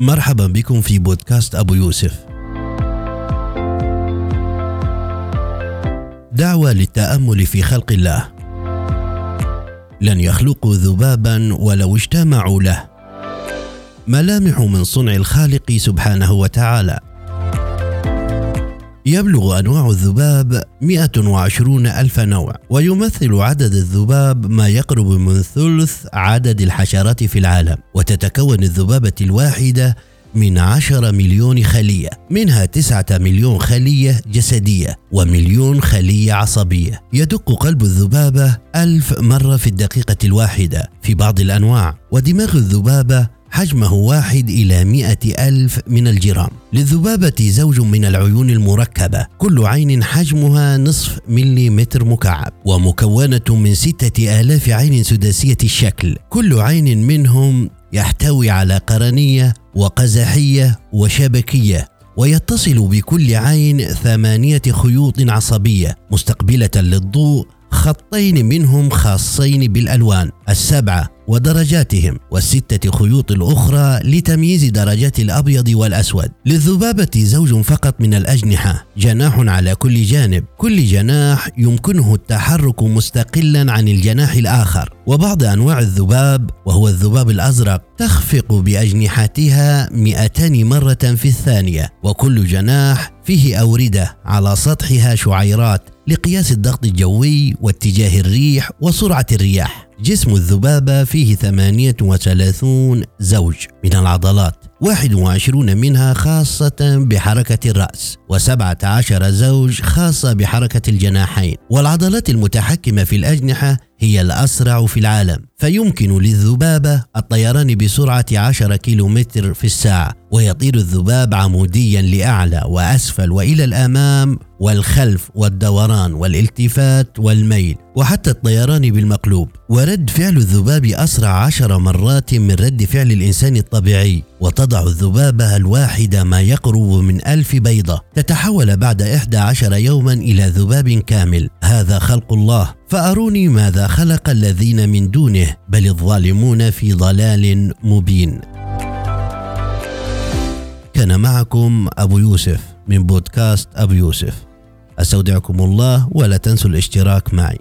مرحبا بكم في بودكاست أبو يوسف. دعوة للتأمل في خلق الله. لن يخلقوا ذبابا ولو اجتمعوا له. ملامح من صنع الخالق سبحانه وتعالى. يبلغ أنواع الذباب 120 ألف نوع ويمثل عدد الذباب ما يقرب من ثلث عدد الحشرات في العالم وتتكون الذبابة الواحدة من عشر مليون خلية منها تسعة مليون خلية جسدية ومليون خلية عصبية. يدق قلب الذبابة ألف مرة في الدقيقة الواحدة في بعض الأنواع ودماغ الذبابة حجمه واحد إلى مئة ألف من الجرام. للذبابة زوج من العيون المركبة كل عين حجمها نصف مليمتر مكعب ومكونة من ستة آلاف عين سداسية الشكل. كل عين منهم يحتوي على قرنية وقزحية وشبكية ويتصل بكل عين ثمانية خيوط عصبية مستقبلة للضوء خطين منهم خاصين بالألوان. السبعة ودرجاتهم والستة خيوط الأخرى لتمييز درجات الأبيض والأسود. للذبابة زوج فقط من الأجنحة. جناح على كل جانب. كل جناح يمكنه التحرك مستقلا عن الجناح الآخر. وبعض أنواع الذباب وهو الذباب الأزرق تخفق بأجنحتها 200 مرة في الثانية. وكل جناح فيه أوردة على سطحها شعيرات لقياس الضغط الجوي واتجاه الريح وسرعة الرياح. جسم الذبابة فيه 38 زوج من العضلات. 21 منها خاصة بحركة الرأس و17 زوج خاصة بحركة الجناحين. والعضلات المتحكمة في الأجنحة هي الأسرع في العالم فيمكن للذبابة الطيران بسرعة 10 كيلومتر في الساعة ويطير الذباب عموديا لأعلى وأسفل وإلى الأمام والخلف والدوران والالتفات والميل وحتى الطيران بالمقلوب. ورد فعل الذباب أسرع عشر مرات من رد فعل الإنسان الطبيعي. وتضع الذبابة الواحدة ما يقرب من ألف بيضة. تتحول بعد إحدى عشر يوما إلى ذباب كامل. هذا خلق الله. فأروني ماذا خلق الذين من دونه بل الظالمون في ضلال مبين. كان معكم أبو يوسف من بودكاست أبو يوسف. أستودعكم الله ولا تنسوا الاشتراك معي.